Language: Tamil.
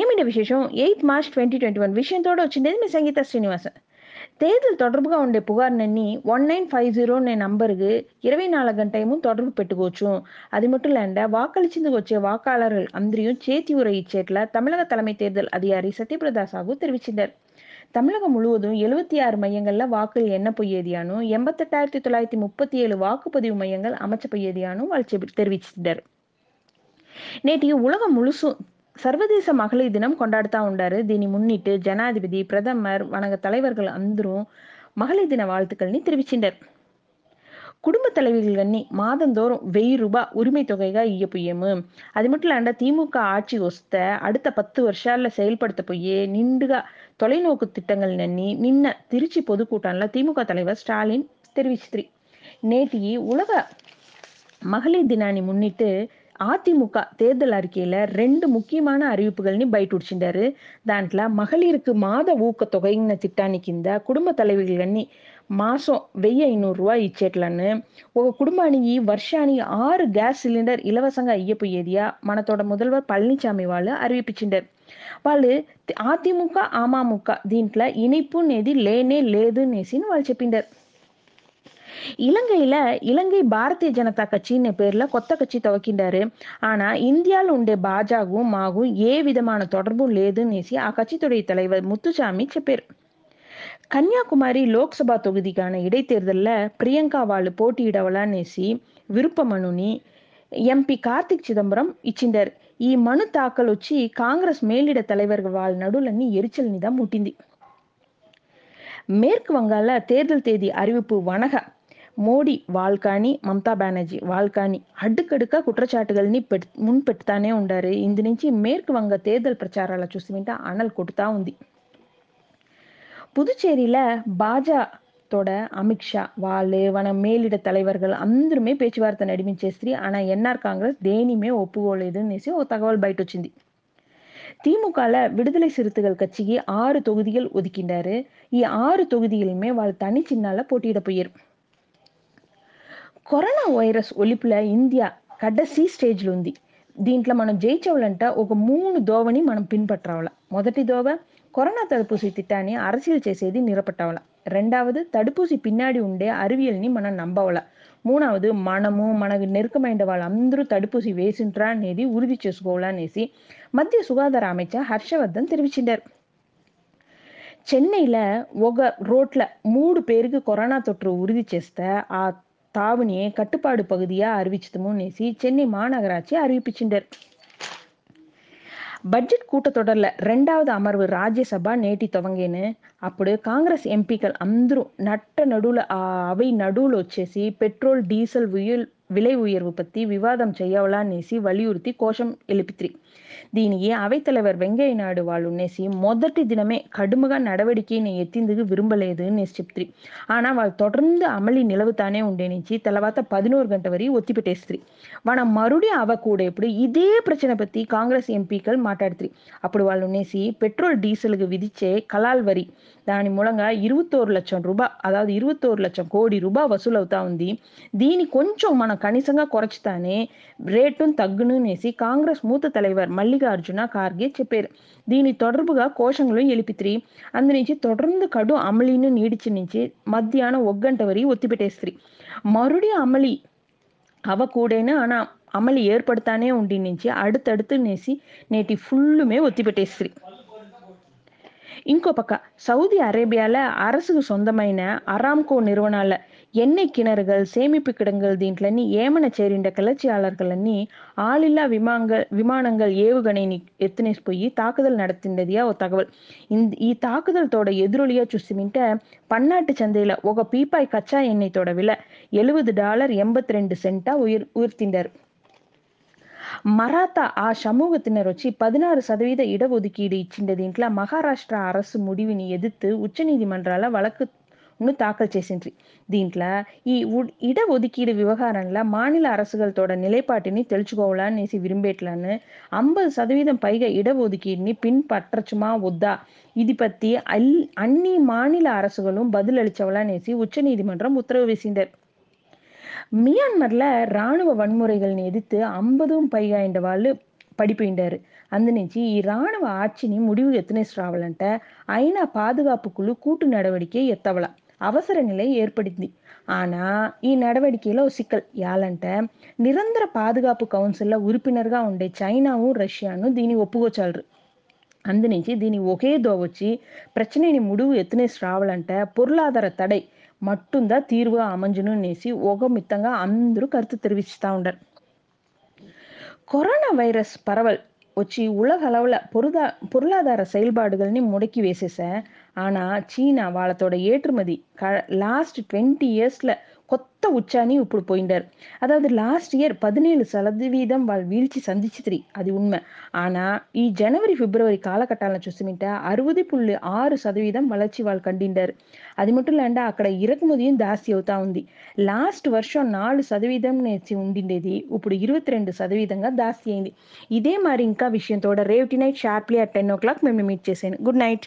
ఏమిటి விசேஷம்? Eight March twenty twenty one విషయంతో వచ్చిండేది మీ సంగీత శ్రీనివాసన్ தேர்தல் தொடர்புగా ఉండే పుగార్నన్ని వన్ నైన్ ఫైవ్ జీరో అనే నంబరుకు ఇరవై నాలుగు గంటేమో தொடர்பு పెట్టుకోవచ్చు అది మట్టు లేకుండా వాకలిచిందుకు వచ్చే వాకాలరులు అందరూ చేతి உரை ఇచ్చేట్ల தமிழக தலைமை தேர்தல் அதிகாரி சத்யபிரதா சாகு தெரிவிச்சிருந்தார். தமிழகம் முழுவதும் எழுவத்தி ஆறு மையங்களில் வாக்கள் எண்ண பொய்யதியானும் எண்பத்தெட்டாயிரத்தி தொள்ளாயிரத்தி முப்பத்தி ஏழு வாக்குப்பதிவு மையங்கள் அமைச்ச பொய்யதியானும் வாழ்ச்சி தெரிவிச்சிருந்தார். நேற்று உலகம் முழுசும் சர்வதேச மகளிர் தினம் கொண்டாடுத்தா உண்டாரு. దీని முன்னிட்டு ஜனாதிபதி பிரதமர் வணங்க தலைவர்கள் அந்தரும் மகளிர் தின வாழ்த்துக்கள்னு தெரிவிச்சிண்டர் குடும்ப தலைவிகள் கண்ணி மாதந்தோறும் வெய் ரூபாய் உரிமை தொகைகா ஈய பொய்யமு அது மட்டும் இல்லாண்ட திமுக ஆட்சி ஒஸ்த அடுத்த பத்து வருஷால செயல்படுத்த போய் நின்றுகா தொலைநோக்கு திட்டங்கள் நன்னி. நின்ன திருச்சி பொதுக்கூட்டம்ல திமுக தலைவர் ஸ்டாலின் தெரிவிச்சித்ரி. நேத்தி உலக மகளிர் தினானி முன்னிட்டு அதிముக தேர்தல் அறிக்கையில రెండు ముఖ్యమైన அறிவிப்புகள்ని బయట ఉడిచిండారు దాంట్లో మహిళలకు మాద ఊకతొగైన చిట్టాన్ని కింద కుటుంబ తలవిళ్ళని మాసం వెయ్యి ఐనూరు రూపాయి ఇచ్చేట్లను ఒక కుటుంబానికి వర్షానికి ఆరు గ్యాస్ సిలిండర్ ఇలవసంగా అయ్యపోయేదిగా మనతోడ ముదల్వర్ పళనిచామి వాళ్ళు అరివిపించిండారు వాళ్ళు అతిముక అమాముక దీంట్లో ఇనిపునేది లేనే లేదునేసి వాళ్ళు చెప్పిండారు இலங்கையில இலங்கை பாரதிய ஜனதா கட்சின்னு பேர்ல கொத்த கட்சி துவக்கிட்டாரு ஆனா இந்தியாவில் உண்டே பாஜகவும் மாகும் ஏ விதமான தொடர்பும் லேதுன்னு நேசி அக்கட்சித்துடைய தலைவர் முத்துசாமி செப்பேர். கன்னியாகுமரி லோக்சபா தொகுதிக்கான இடைத்தேர்தலில் பிரியங்காவாலு போட்டியிடவலா நேசி விருப்ப மனுனி ఎంపీ கார்த்திக் சிதம்பரம் ఇచ్చిండారు இ மனு தாக்கல் వచ్చి காங்கிரஸ் மேலிட தலைவர்கள் வாழ் నడులన్నీ எரிச்சல் నిదా ముట్టింది மேற்கு வங்கால தேர்தல் தேதி அறிவிப்பு వనగ మోడీ వాళ్ళు కానీ మమతా బెనర్జీ వాళ్ళు కానీ అడ్డుకడుక కుట్రచాటుగల్ని పెట్ మున్పెట్టుతానే ఉండారు ఇందు నుంచి మేற்கு వంగ తేదల ప్రచారాల చూసుకుంటే అనలు కొడుతూ ఉంది புதுச்சேரியில் பாஜாத்தோட அமித்ஷா வாலேவன மேலிட தலைவர்கள் అందరమే பேச்சுவார்త నడిపించేసి ఆనా ఎన్ఆర్ కాంగ్రెస్ దేనిమే ఒప్పుకోలేదు అనేసి ఓ తగవల్ బయట వచ్చింది திமுகல விடுதலை சிறுத்தைகள் கட்சிக்கு ஆறு தொகுதிகள் ஒதுக்கின்றாரு ஈ ஆறு தொகுதிகளுமே வாழ் தனி சின்னால போட்டியிட போயிரு కరోనా వైరస్ ఒలిపుల ఇండియా కడసి స్టేజ్లో ఉంది దీంట్లో మనం జయించవాలంటే ఒక మూడు దోవని మనం పిన్పట్టరావాల మొదటి దోవ కరోనా తడుపూసి తిట్టాన్ని అరసీలు చేసేది నిరపట్టవల రెండవది తడుపూసి పిన్నాడి ఉండే అరివియల్ని మనం నమ్మవల మూడవది మనము మనకు నెరుకమైన వాళ్ళందరూ తడుపూసి వేసింట్రా అనేది ఉరిది చేసుకోవాలనేసి మధ్య సుగాదార அமைச்சர் హర్షవర్ధన్ தெரிவிச்சிட்டார் చెన్నైలో ఒక రోట్ల మూడు పేరుకి కరోనా తొట్టు ఉరిది చేస్తే ఆ தாவணியை கட்டுப்பாடு பகுதியா அறிவிச்சதுமோனேசி சென்னை மாநகராட்சி அறிவிப்பிச்சிட்டார் பட்ஜெட் கூட்டத்தொடர்ல ரெண்டாவது அமர்வு ராஜ்யசபா நேட்டி துவங்கேன்னு అప్పుడు కాంగ్రెస్ ఎంపీకలు అందరూ నట్ట నడువుల ఆ అవి నడువులు వచ్చేసి పెట్రోల్ డీజిల్ ఉయల్ విలై ఉయర్వు పత్తి వివాదం చేయవలనేసి వలియుర్తి కోశం ఎలిపిత్రి దీనికి అவைத்தலைவர் వెంకయ్య నాయుడు వాళ్ళు నేసి మొదటి దినమే కడుముగా నడవడికని ఎత్తిందుకు విరుంబలేదుని చెప్త్రి ఆనా వాళ్ళు తొడర్ந்து అమలి నిలవుతానే ఉండేనించి తర్వాత పదినోరు గంట వరి ఒత్తిపెట్టేస్త్రి మన మరుడి అవ కూడా ఇప్పుడు ఇదే ప్రచన పత్తి కాంగ్రెస్ ఎంపీకలు మాట్లాడుత్రి అప్పుడు వాళ్ళు నేసి పెట్రోల్ డీజిల్కు విధించే కలాల్ వరి దాని మూలంగా ఇరువుతోరు లక్షం రూపాయ అదావది ఇరువుతోరు లక్షం కోడి రూపాయ వసూలవుతా ఉంది దీని కొంచెం మనం కనీసంగా కొరచుతానే తగ్గును తగ్గునునేసి కాంగ్రెస్ మూత తలైవర్ మల్లికార్జున ఖార్గే చెప్పారు దీని தொடர்புகா கோஷங்களும் எழுப்பித்திரி அந்த நினைச்சு தொடர்ந்து கடும் அமளின்னு நீடிச்சு நினைச்சு மத்தியானம் ஒக்கண்ட வரி ஒத்திப்பட்டேஸ்திரி மறுபடியும் அமளி அவ கூடன்னு ஆனா అమలు ఏర్పడతానే ఉండి నుంచి అడుతడుతు నేసి నేటి ఫుల్లుమే ఒత్తిపెట్టేస్త్రీ ఇంకో పక్క సౌదీ అరేబియాలో అరసుకు సొంతమైన అరామ్కో నిறுవనాల எண்ணெய் கிணறுகள் சேமிப்பு கிடங்கள் దీంట్లని ఏమన చేరిండ కలర్చియాలర్లని ஆளில்லா விமானங்கள் விமானங்கள் ஏவுகணை எத்தனை போய் தாக்குதல் நடத்திనదిగా ஒரு தகவல். ఈ తాకుదలతోడ ఎదురొలిగా చూసిమింటే பன்னாட்டு சந்தையில சந்தையில் பீப்பாய் கச்சா எண்ணெய் ఎన్నెయ్యతోட விலை எழுபது டாலர் எண்பத்தி ரெண்டு சென்ட்டா உயிர் உயர்த்திண்டார் మరాఠా ఆ சமூகத்தினர் வச்சு பதினாறு சதவீத இடஒதுக்கீடு ఇచ్చిండే దీంట్లో మహారాష్ట్ర అరసు ముడివిని ఎదుర్తూ ఉచ్చనీదిమండ్రాల వళకు ను தாக்கல் చేసింది దీంట్లో ఈ ఇడఒదికీడు వ్యవహారంలో మానిల అరసులతోడ నిలైపాటిని తెలుసుకోవాలనేసి విరుంబేట్లను అంబై సదవీధం పైగా ఇడఒదికీడిని పిన్పట్టచుమా వద్దా ఇది పత్తి అన్ని మానిల అరసుകളും బదులளிచవలనేసి ఉచ్చనీదిమండ్రం ఉత్తర్వు వేసింది மியான்மர்ல ராணுவ வன்முறைகள்னு எதிர்த்து ஐம்பதும் பையா என்ற வாழ் படிப்பிண்டாரு అందునుంచి ఈ రాణవ ఆర్చిని ముడివు ఎత్తునేసి అయినా పాదుగాపు కులు కూటు నడవడికే ఎత్తవల అవసర நிலை ஏற்படுத்தி ஆனா ఈ నడవడికలో సిక్కల్ యాలంటే నిరంతర పాదుగాపు కౌన్సిల్లో ఉరిపినర్గా ఉండే చైనాను రష్యాను దీన్ని ఒప్పుకోచాలరు అందునుంచి దీని ఒకే దోవచ్చి ప్రచనని ముడువు ఎత్తునేసి రావాలంటే పొరులాధార తడై మట్టుందా తీరుగా அமைஞ்சணும்னு అనేసి ఒక మిత్తంగా கருத்து కరుతు తెరివిస్తూ ఉండారు கொரோனா வைரஸ் பரவல் வச்சு உலக அளவில் பொருதா பொருளாதார செயல்பாடுகள்னு முடக்கி வேசேச. ஆனால் சீனா வாழத்தோட ஏற்றுமதி க லாஸ்ட் டுவெண்ட்டி இயர்ஸில் கொத்த உச்சாணி இப்படி போயிட்டார் లాస్ట్ ఇయర్ இயர் பதினேழு சதவீதம் வீழ்ச்சி சந்திச்சுத்திரி அது உண்மை ஆனா ఈ జనవరి ఫిబ్రవరి కాలకట్టాలను చూసుకుంటే అరవది పుల్లి ఆరు సదవీధం వలర్చి వాళ్ళు కండిండారు. అది మటుం లేండా అక్కడ ఇరకుమదియం దాస్తి అవుతా ఉంది. లాస్ట్ వర్షం నాలుగు సదవీధం నేర్చి ఉండిండేది. ఇప్పుడు ఇరవై రెండు సదవీధంగా దాస్తి అయింది. ఇదే మరి ఇంకా విషయం విషయంతో రేవటి night sharply at ten o'clock మేము మీట్ చేసాను. Good night.